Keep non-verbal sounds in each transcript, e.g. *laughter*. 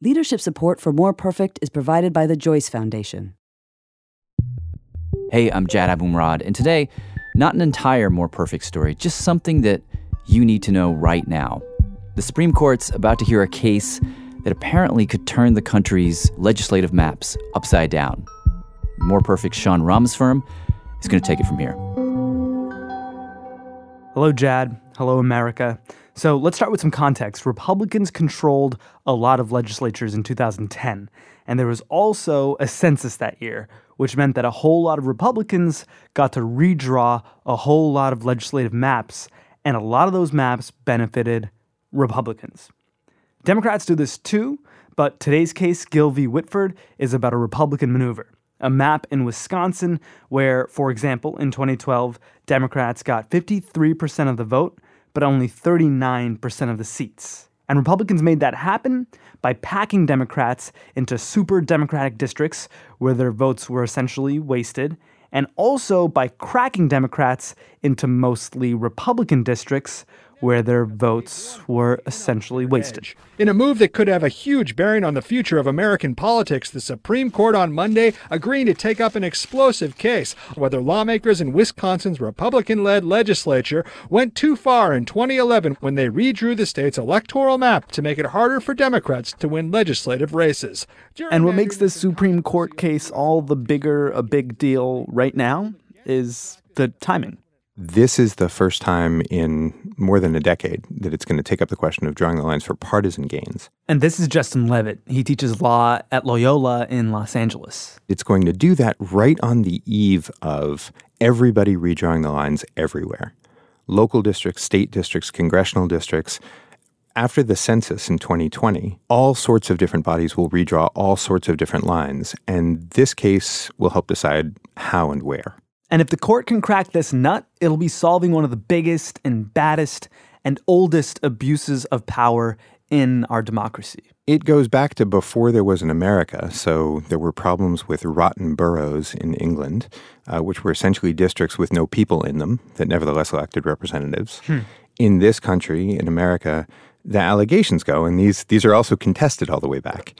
Leadership support for More Perfect is provided by the Joyce Foundation. Hey, I'm Jad Abumrad, and today, not an entire More Perfect story, just something that you need to know right now. The Supreme Court's about to hear a case that apparently could turn the country's legislative maps upside down. More Perfect Sean Rameswaram is going to take it from here. Hello, Jad. Hello, America. So let's start with some context. Republicans controlled a lot of legislatures in 2010, and there was also a census that year, which meant that a whole lot of Republicans got to redraw a whole lot of legislative maps, and a lot of those maps benefited Republicans. Democrats do this too, but today's case, Gill v. Whitford, is about a Republican maneuver. A map in Wisconsin where, for example, in 2012, Democrats got 53% of the vote, but only 39% of the seats. And Republicans made that happen by packing Democrats into super Democratic districts where their votes were essentially wasted, and also by cracking Democrats into mostly Republican districts where their votes were essentially wasted. In a move that could have a huge bearing on the future of American politics, the Supreme Court on Monday agreeing to take up an explosive case whether lawmakers in Wisconsin's Republican led legislature went too far in 2011 when they redrew the state's electoral map to make it harder for Democrats to win legislative races. And what makes this Supreme Court case all the bigger a big deal right now is the timing this is the first time in more than a decade that it's going to take up the question of drawing the lines for partisan gains. And this is Justin Levitt. He teaches law at Loyola in Los Angeles. It's going to do that right on the eve of everybody redrawing the lines everywhere local districts, state districts, congressional districts. After the census in 2020, all sorts of different bodies will redraw all sorts of different lines, and this case will help decide how and where. And if the court can crack this nut, it'll be solving one of the biggest and baddest and oldest abuses of power in our democracy. It goes back to before there was an America. So there were problems with rotten boroughs in England, uh, which were essentially districts with no people in them that nevertheless elected representatives. Hmm. In this country, in America, the allegations go, and these, these are also contested all the way back.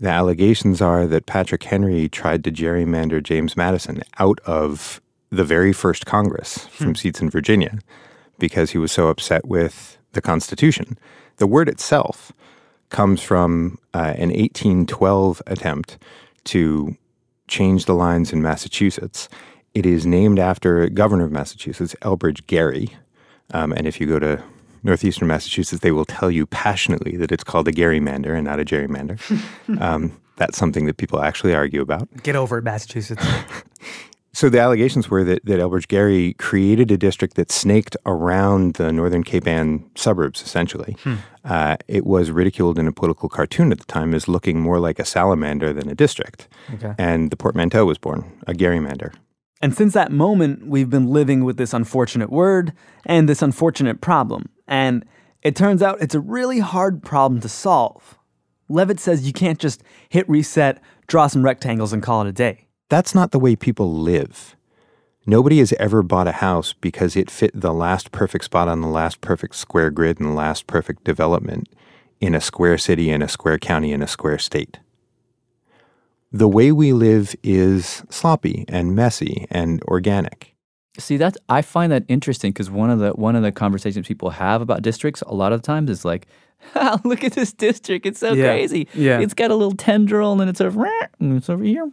The allegations are that Patrick Henry tried to gerrymander James Madison out of the very first Congress from hmm. seats in Virginia because he was so upset with the Constitution. The word itself comes from uh, an 1812 attempt to change the lines in Massachusetts. It is named after governor of Massachusetts, Elbridge Gerry. Um, and if you go to northeastern Massachusetts, they will tell you passionately that it's called a gerrymander and not a gerrymander. *laughs* um, that's something that people actually argue about. Get over it, Massachusetts. *laughs* so the allegations were that, that Elbridge Gerry created a district that snaked around the northern Cape Ann suburbs, essentially. Hmm. Uh, it was ridiculed in a political cartoon at the time as looking more like a salamander than a district. Okay. And the portmanteau was born, a gerrymander. And since that moment, we've been living with this unfortunate word and this unfortunate problem. And it turns out it's a really hard problem to solve. Levitt says you can't just hit reset, draw some rectangles, and call it a day. That's not the way people live. Nobody has ever bought a house because it fit the last perfect spot on the last perfect square grid and the last perfect development in a square city, in a square county, in a square state. The way we live is sloppy and messy and organic. See that's I find that interesting because one of the one of the conversations people have about districts a lot of times is like, *laughs* look at this district, it's so yeah. crazy. Yeah, it's got a little tendril and it's sort of and it's over here.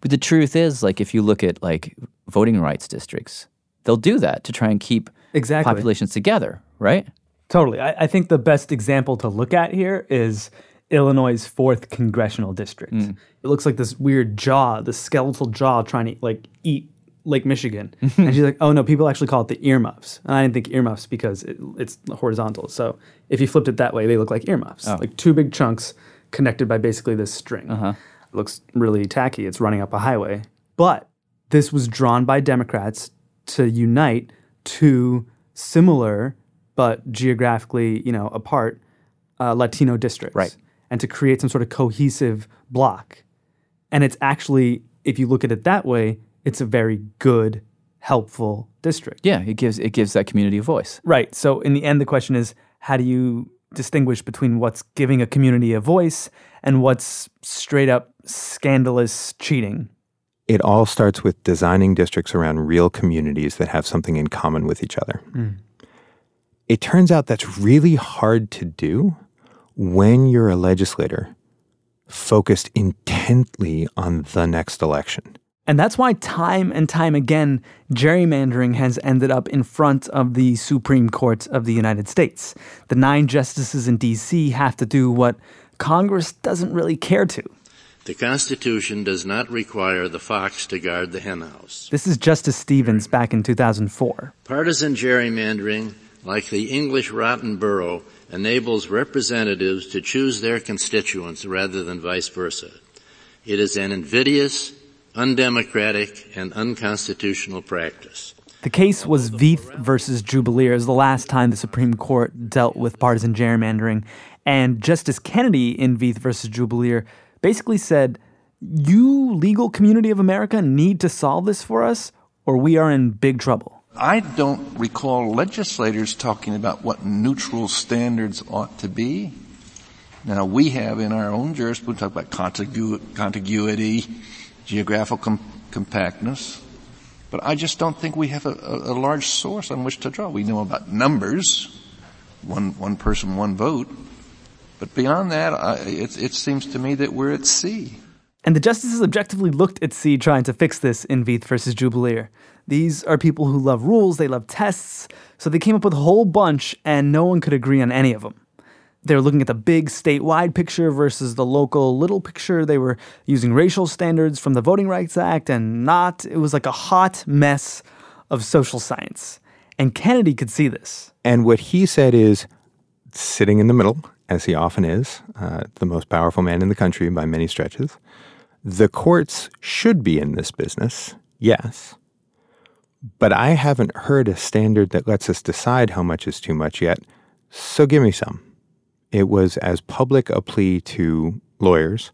But the truth is, like, if you look at like voting rights districts, they'll do that to try and keep exactly. populations together, right? Totally. I, I think the best example to look at here is Illinois' fourth congressional district. Mm. It looks like this weird jaw, this skeletal jaw trying to like eat Lake Michigan. *laughs* and she's like, oh no, people actually call it the earmuffs. And I didn't think earmuffs because it, it's horizontal. So if you flipped it that way, they look like earmuffs, oh. like two big chunks connected by basically this string. Uh-huh. It looks really tacky. It's running up a highway. But this was drawn by Democrats to unite two similar but geographically, you know, apart uh, Latino districts, right? And to create some sort of cohesive block. And it's actually, if you look at it that way, it's a very good, helpful district. Yeah, it gives it gives that community a voice. Right. So in the end, the question is, how do you distinguish between what's giving a community a voice and what's straight up scandalous cheating. It all starts with designing districts around real communities that have something in common with each other. Mm. It turns out that's really hard to do when you're a legislator focused intently on the next election. And that's why time and time again, gerrymandering has ended up in front of the Supreme Court of the United States. The nine justices in D.C. have to do what Congress doesn't really care to. The Constitution does not require the fox to guard the henhouse. This is Justice Stevens back in 2004. Partisan gerrymandering, like the English rotten borough, enables representatives to choose their constituents rather than vice versa. It is an invidious, undemocratic, and unconstitutional practice. The case was Vieth versus was the last time the Supreme Court dealt with partisan gerrymandering. And Justice Kennedy in Vieth versus Jubelirer basically said, You, legal community of America, need to solve this for us, or we are in big trouble. I don't recall legislators talking about what neutral standards ought to be. Now, we have in our own jurisprudence talk about contigu- contiguity, geographical com- compactness, but I just don't think we have a, a, a, large source on which to draw. We know about numbers, one, one person, one vote, but beyond that, I, it, it seems to me that we're at sea. And the justices objectively looked at sea trying to fix this in Vieth versus Jubelirer. These are people who love rules, they love tests, so they came up with a whole bunch and no one could agree on any of them. They were looking at the big statewide picture versus the local little picture. They were using racial standards from the Voting Rights Act and not. It was like a hot mess of social science. And Kennedy could see this. And what he said is sitting in the middle, as he often is, uh, the most powerful man in the country by many stretches. The courts should be in this business, yes. But I haven't heard a standard that lets us decide how much is too much yet, so give me some. It was as public a plea to lawyers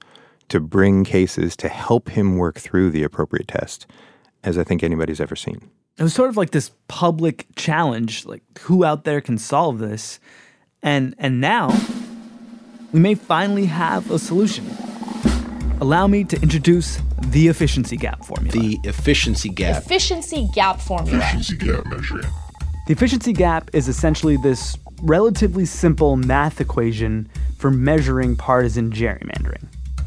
to bring cases to help him work through the appropriate test as I think anybody's ever seen. It was sort of like this public challenge, like who out there can solve this? And and now we may finally have a solution. Allow me to introduce the efficiency gap formula. The efficiency gap. Efficiency gap formula. Efficiency gap measuring. The efficiency gap is essentially this relatively simple math equation for measuring partisan gerrymandering.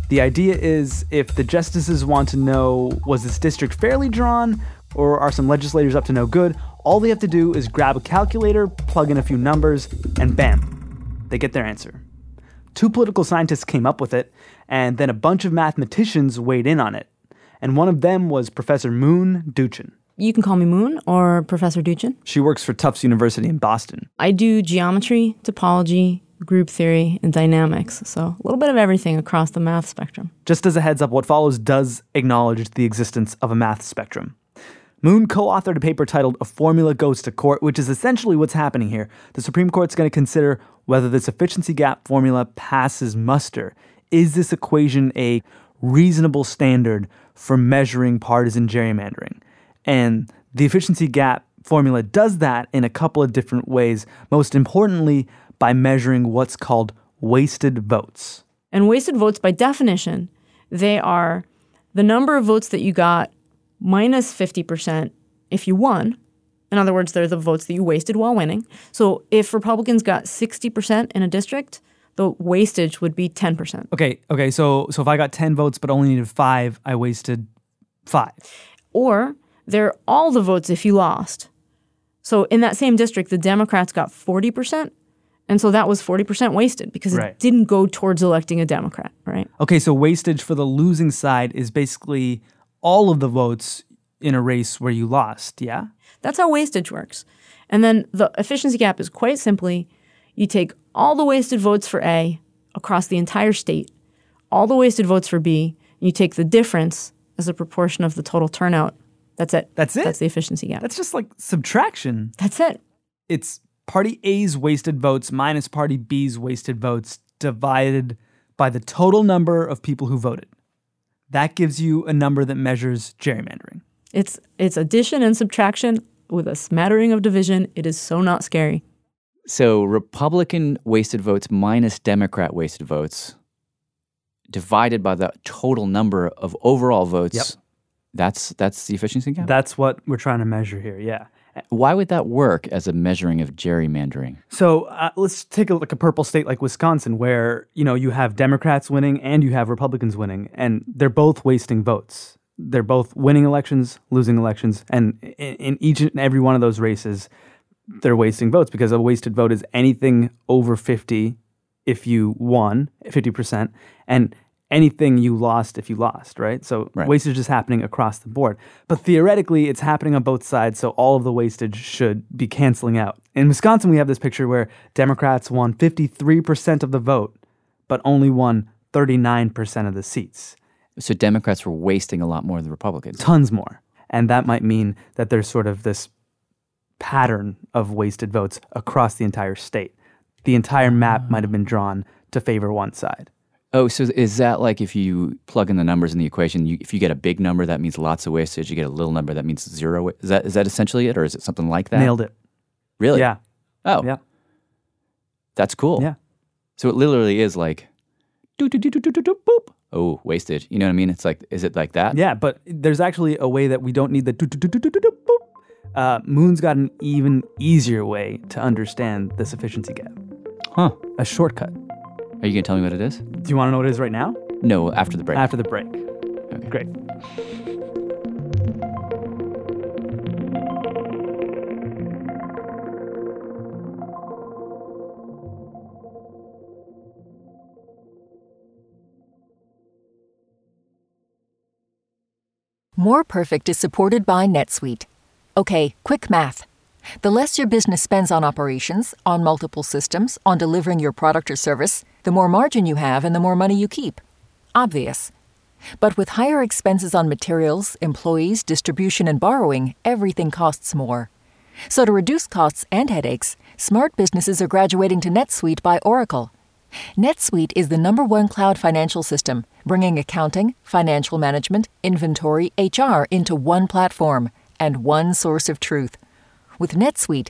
The idea is if the justices want to know was this district fairly drawn or are some legislators up to no good, all they have to do is grab a calculator, plug in a few numbers, and bam, they get their answer. Two political scientists came up with it, and then a bunch of mathematicians weighed in on it. And one of them was Professor Moon Duchin. You can call me Moon or Professor Duchin. She works for Tufts University in Boston. I do geometry, topology, group theory, and dynamics. So a little bit of everything across the math spectrum. Just as a heads up, what follows does acknowledge the existence of a math spectrum. Moon co authored a paper titled A Formula Goes to Court, which is essentially what's happening here. The Supreme Court's going to consider whether this efficiency gap formula passes muster. Is this equation a reasonable standard for measuring partisan gerrymandering? And the efficiency gap formula does that in a couple of different ways, most importantly, by measuring what's called wasted votes. And wasted votes, by definition, they are the number of votes that you got minus 50% if you won. In other words, they're the votes that you wasted while winning. So if Republicans got 60% in a district, the wastage would be 10%. Okay, okay. So so if I got 10 votes but only needed 5, I wasted 5. Or they're all the votes if you lost. So in that same district, the Democrats got 40%. And so that was 40% wasted because right. it didn't go towards electing a Democrat, right? Okay, so wastage for the losing side is basically all of the votes in a race where you lost, yeah? That's how wastage works. And then the efficiency gap is quite simply you take all the wasted votes for A across the entire state, all the wasted votes for B, and you take the difference as a proportion of the total turnout. That's it. That's it. That's the efficiency gap. That's just like subtraction. That's it. It's party A's wasted votes minus party B's wasted votes divided by the total number of people who voted. That gives you a number that measures gerrymandering. It's it's addition and subtraction with a smattering of division. It is so not scary. So Republican wasted votes minus Democrat wasted votes divided by the total number of overall votes. Yep. That's that's the efficiency gap. That's what we're trying to measure here. Yeah. Why would that work as a measuring of gerrymandering? So uh, let's take a, like a purple state like Wisconsin, where you know you have Democrats winning and you have Republicans winning, and they're both wasting votes. They're both winning elections, losing elections, and in, in each and every one of those races, they're wasting votes because a wasted vote is anything over fifty if you won 50%, and anything you lost if you lost, right? So right. wastage is happening across the board. But theoretically, it's happening on both sides, so all of the wastage should be canceling out. In Wisconsin, we have this picture where Democrats won 53% of the vote, but only won 39% of the seats. So Democrats were wasting a lot more than Republicans. Tons more. And that might mean that there's sort of this pattern of wasted votes across the entire state. The entire map might have been drawn to favor one side. Oh, so is that like if you plug in the numbers in the equation, you, if you get a big number, that means lots of wastage. You get a little number, that means zero. Is that is that essentially it, or is it something like that? Nailed it. Really? Yeah. Oh. Yeah. That's cool. Yeah. So it literally is like, do do do do do do boop. Oh, wastage. You know what I mean? It's like, is it like that? Yeah, but there's actually a way that we don't need the do do do do do do boop. Uh, Moon's got an even easier way to understand this efficiency gap. Huh. A shortcut. Are you going to tell me what it is? Do you want to know what it is right now? No, after the break. After the break. Okay. Great. More Perfect is supported by NetSuite. Okay, quick math. The less your business spends on operations, on multiple systems, on delivering your product or service, the more margin you have and the more money you keep. Obvious. But with higher expenses on materials, employees, distribution, and borrowing, everything costs more. So to reduce costs and headaches, smart businesses are graduating to NetSuite by Oracle. NetSuite is the number one cloud financial system, bringing accounting, financial management, inventory, HR into one platform and one source of truth. With NetSuite,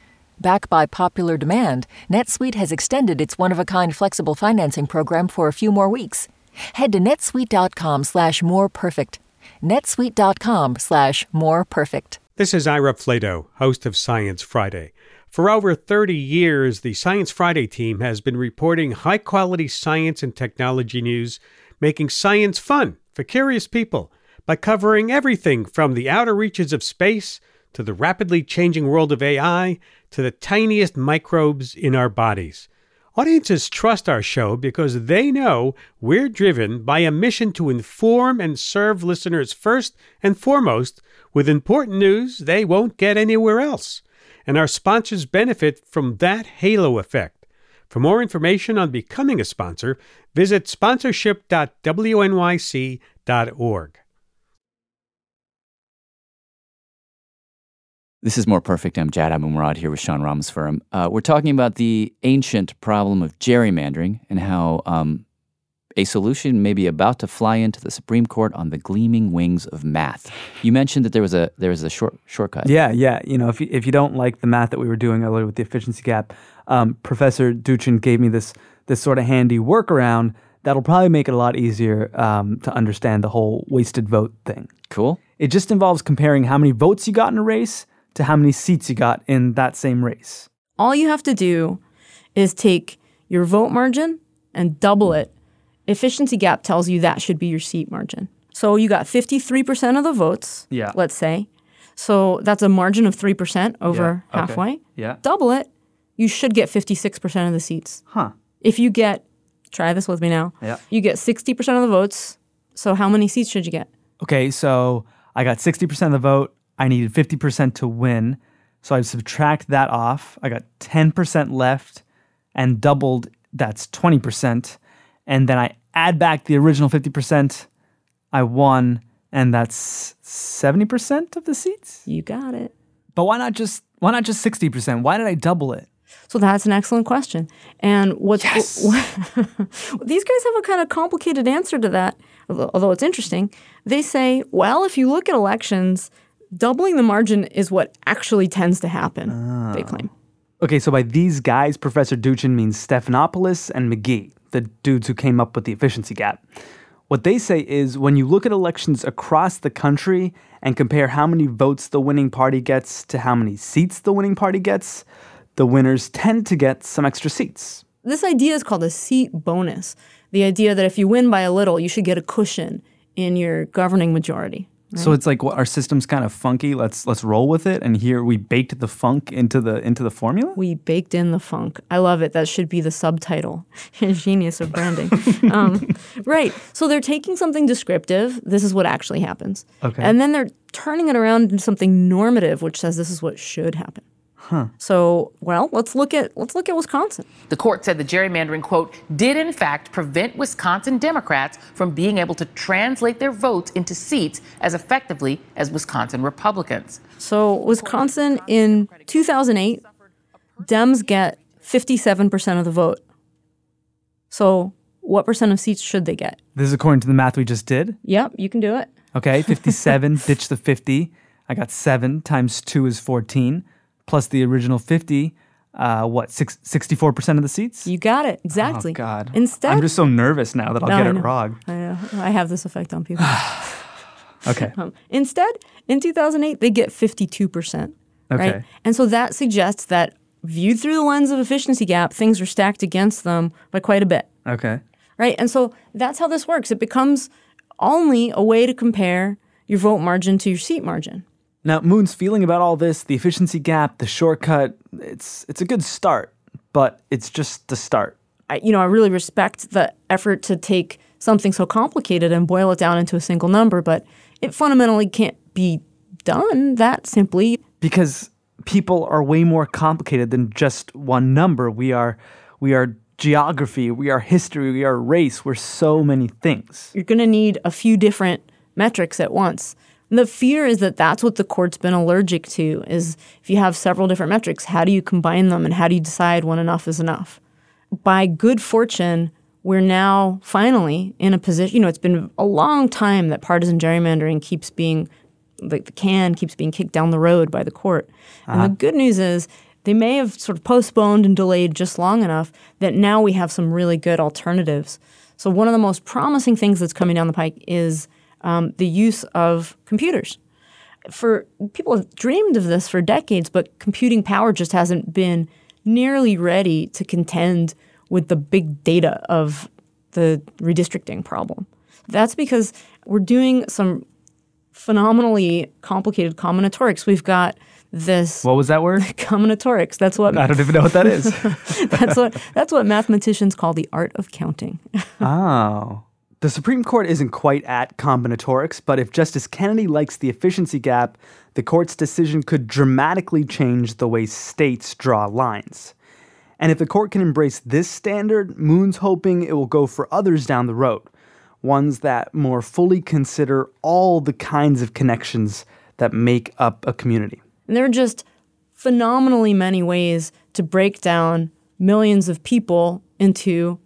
Backed by popular demand, NetSuite has extended its one-of-a-kind flexible financing program for a few more weeks. Head to netsuite.com slash more perfect. netsuite.com slash more perfect. This is Ira Flatow, host of Science Friday. For over 30 years, the Science Friday team has been reporting high-quality science and technology news, making science fun for curious people by covering everything from the outer reaches of space to the rapidly changing world of AI to the tiniest microbes in our bodies. Audiences trust our show because they know we're driven by a mission to inform and serve listeners first and foremost with important news they won't get anywhere else. And our sponsors benefit from that halo effect. For more information on becoming a sponsor, visit sponsorship.wnyc.org. This is More Perfect. I'm Jad Abumrad here with Sean Rameswaram. Uh, we're talking about the ancient problem of gerrymandering and how um, a solution may be about to fly into the Supreme Court on the gleaming wings of math. You mentioned that there was a there was a short shortcut. Yeah, yeah. You know, if you, if you don't like the math that we were doing earlier with the efficiency gap, um, Professor Duchin gave me this this sort of handy workaround that'll probably make it a lot easier um, to understand the whole wasted vote thing. Cool. It just involves comparing how many votes you got in a race to how many seats you got in that same race. All you have to do is take your vote margin and double it. Efficiency gap tells you that should be your seat margin. So you got 53% of the votes, yeah. let's say. So that's a margin of 3% over yeah. halfway. Okay. Yeah. Double it, you should get 56% of the seats. Huh. If you get, try this with me now. Yeah. You get 60% of the votes. So how many seats should you get? Okay, so I got 60% of the vote. I needed 50% to win. So I subtract that off. I got 10% left and doubled, that's 20%. and then I add back the original 50%, I won, and that's 70% of the seats? You got it. But why not just why not just 60%? Why did I double it? So that's an excellent question. And what's yes. *laughs* these guys have a kind of complicated answer to that, although it's interesting. They say, well, if you look at elections, doubling the margin is what actually tends to happen, oh. they claim. Okay, so by these guys, Professor Duchin means Stephanopoulos and McGhee, the dudes who came up with the efficiency gap. What they say is when you look at elections across the country and compare how many votes the winning party gets to how many seats the winning party gets, the winners tend to get some extra seats. This idea is called a seat bonus. The idea that if you win by a little, you should get a cushion in your governing majority. Right? So it's like well, our system's kind of funky. Let's let's roll with it. And here we baked the funk into the into the formula. We baked in the funk. I love it. That should be the subtitle. *laughs* Genius of branding. *laughs* um, right. So they're taking something descriptive. This is what actually happens. Okay. And then they're turning it around into something normative, which says this is what should happen. Huh. So, well, let's look at let's look at Wisconsin. The court said the gerrymandering quote did in fact prevent Wisconsin Democrats from being able to translate their votes into seats as effectively as Wisconsin Republicans. So, Wisconsin in 2008, Dems get 57% of the vote. So, what percent of seats should they get? This is according to the math we just did. Yep, you can do it. Okay, 57, *laughs* ditch the 50. I got 7 times 2 is 14 plus the original 50, uh, what, six, 64% of the seats? You got it. Exactly. Oh, God. Instead, I'm just so nervous now that I'll no, get it wrong. I know. I have this effect on people. *sighs* okay. Um, instead, in 2008, they get 52%. Okay. Right? And so that suggests that viewed through the lens of efficiency gap, things are stacked against them by quite a bit. Okay. Right? And so that's how this works. It becomes only a way to compare your vote margin to your seat margin. Now, Moon's feeling about all this, the efficiency gap, the shortcut, it's it's a good start, but it's just the start. I, you know, I really respect the effort to take something so complicated and boil it down into a single number, but it fundamentally can't be done that simply. Because people are way more complicated than just one number. We are we are geography, we are history, we are race, we're so many things. You're going to need a few different metrics at once. The fear is that that's what the court's been allergic to is if you have several different metrics, how do you combine them and how do you decide when enough is enough? By good fortune, we're now finally in a position, you know, it's been a long time that partisan gerrymandering keeps being like the can keeps being kicked down the road by the court. Uh-huh. And the uh-huh. good news is they may have sort of postponed and delayed just long enough that now we have some really good alternatives. So one of the most promising things that's coming down the pike is um, the use of computers. For people have dreamed of this for decades, but computing power just hasn't been nearly ready to contend with the big data of the redistricting problem. That's because we're doing some phenomenally complicated combinatorics. We've got this. What was that word? *laughs* combinatorics. That's what. I don't even know what that is. *laughs* that's what. That's what mathematicians call the art of counting. *laughs* oh. The Supreme Court isn't quite at combinatorics, but if Justice Kennedy likes the efficiency gap, the court's decision could dramatically change the way states draw lines. And if the court can embrace this standard, Moon's hoping it will go for others down the road, ones that more fully consider all the kinds of connections that make up a community. And there are just phenomenally many ways to break down millions of people into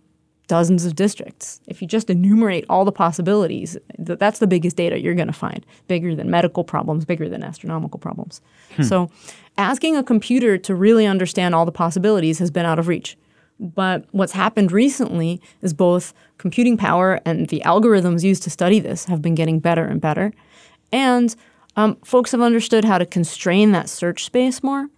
dozens of districts. If you just enumerate all the possibilities, that's the biggest data you're going to find. Bigger than medical problems, bigger than astronomical problems. Hmm. So, asking a computer to really understand all the possibilities has been out of reach. But what's happened recently is both computing power and the algorithms used to study this have been getting better and better. And um, folks have understood how to constrain that search space more.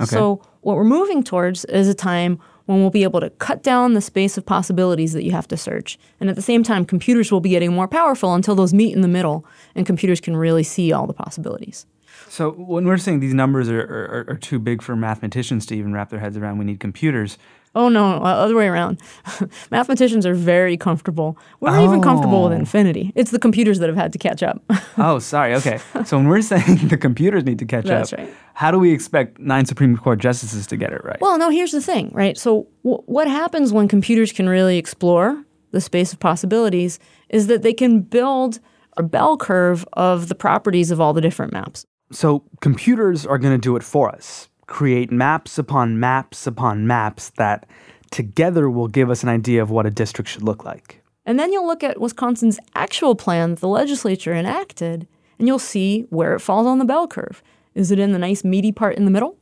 Okay. So, what we're moving towards is a time when we'll be able to cut down the space of possibilities that you have to search. And at the same time, computers will be getting more powerful until those meet in the middle and computers can really see all the possibilities. So when we're saying these numbers are, are, are too big for mathematicians to even wrap their heads around, we need computers. Oh no, other way around. *laughs* Mathematicians are very comfortable. We're oh. even comfortable with oh. infinity. It's the computers that have had to catch up. *laughs* oh, sorry. Okay. So when we're saying *laughs* the computers need to catch That's up, right. how do we expect nine Supreme Court justices to get it right? Well, no, here's the thing, right? So w- what happens when computers can really explore the space of possibilities is that they can build a bell curve of the properties of all the different maps. So computers are going to do it for us, create maps upon maps upon maps that together will give us an idea of what a district should look like. And then you'll look at Wisconsin's actual plan that the legislature enacted, and you'll see where it falls on the bell curve. Is it in the nice meaty part in the middle?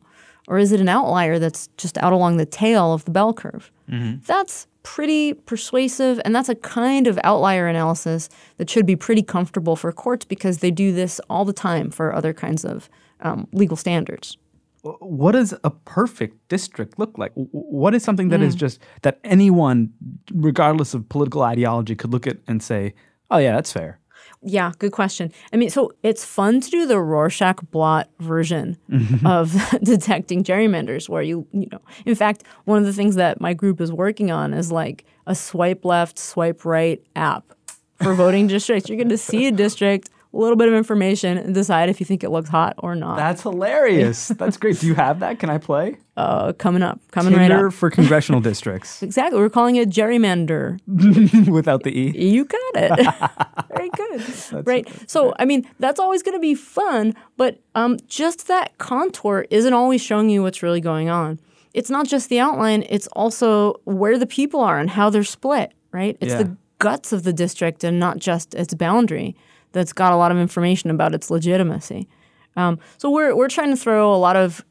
Or is it an outlier that's just out along the tail of the bell curve? Mm-hmm. That's pretty persuasive, and that's a kind of outlier analysis that should be pretty comfortable for courts because they do this all the time for other kinds of um, legal standards. What does a perfect district look like? What is something that mm. is just that anyone, regardless of political ideology, could look at and say, "Oh yeah, that's fair." Yeah, good question. I mean, so it's fun to do the Rorschach blot version mm-hmm. of *laughs* detecting gerrymanders, where you, you know, in fact, one of the things that my group is working on is like a swipe left, swipe right app for voting *laughs* districts. You're going to see a district a little bit of information and decide if you think it looks hot or not. That's hilarious. That's great. Do you have that? Can I play? Uh, coming up. Coming Tinder right up. for congressional *laughs* districts. exactly. We're calling it gerrymander. *laughs* Without the E. You got it. *laughs* Very good. That's right. So, I mean, that's always going to be fun, but um, just that contour isn't always showing you what's really going on. It's not just the outline, it's also where the people are and how they're split, right? It's yeah. the guts of the district and not just its boundary that's got a lot of information about its legitimacy. Um, so we're we're trying to throw a lot of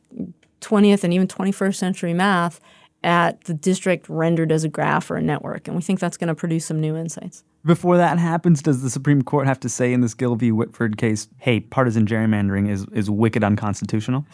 20th and even 21st century math at the district rendered as a graph or a network, and we think that's going to produce some new insights. Before that happens, does the Supreme Court have to say in this Gill v. Whitford case, "Hey, partisan gerrymandering is is wicked unconstitutional"?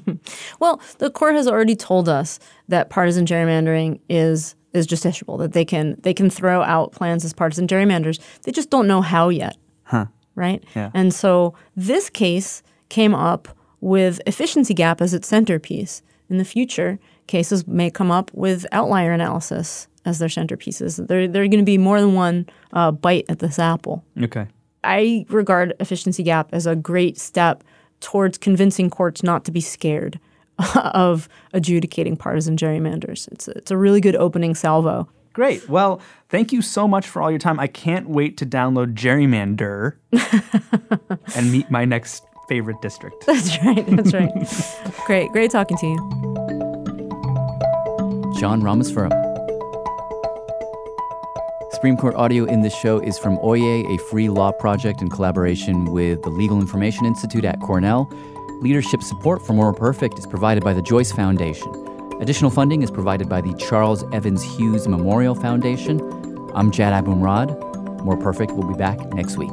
*laughs* well, the court has already told us that partisan gerrymandering is is justiciable. That they can they can throw out plans as partisan gerrymanders. They just don't know how yet. Huh. Right? Yeah. And so this case came up with efficiency gap as its centerpiece. In the future, cases may come up with outlier analysis as their centerpieces. There, there are going to be more than one uh, bite at this apple. Okay. I regard efficiency gap as a great step towards convincing courts not to be scared *laughs* of adjudicating partisan gerrymanders. It's it's a really good opening salvo. Great. Well, thank you so much for all your time. I can't wait to download Gerrymander *laughs* and meet my next favorite district. *laughs* That's right. That's right. *laughs* great. Great talking to you. John Rameswaram. Supreme Court audio in this show is from Oyez, a free law project in collaboration with the Legal Information Institute at Cornell. Leadership support for More Perfect is provided by the Joyce Foundation. Additional funding is provided by the Charles Evans Hughes Memorial Foundation. I'm Jad Abumrad. More Perfect will be back next week.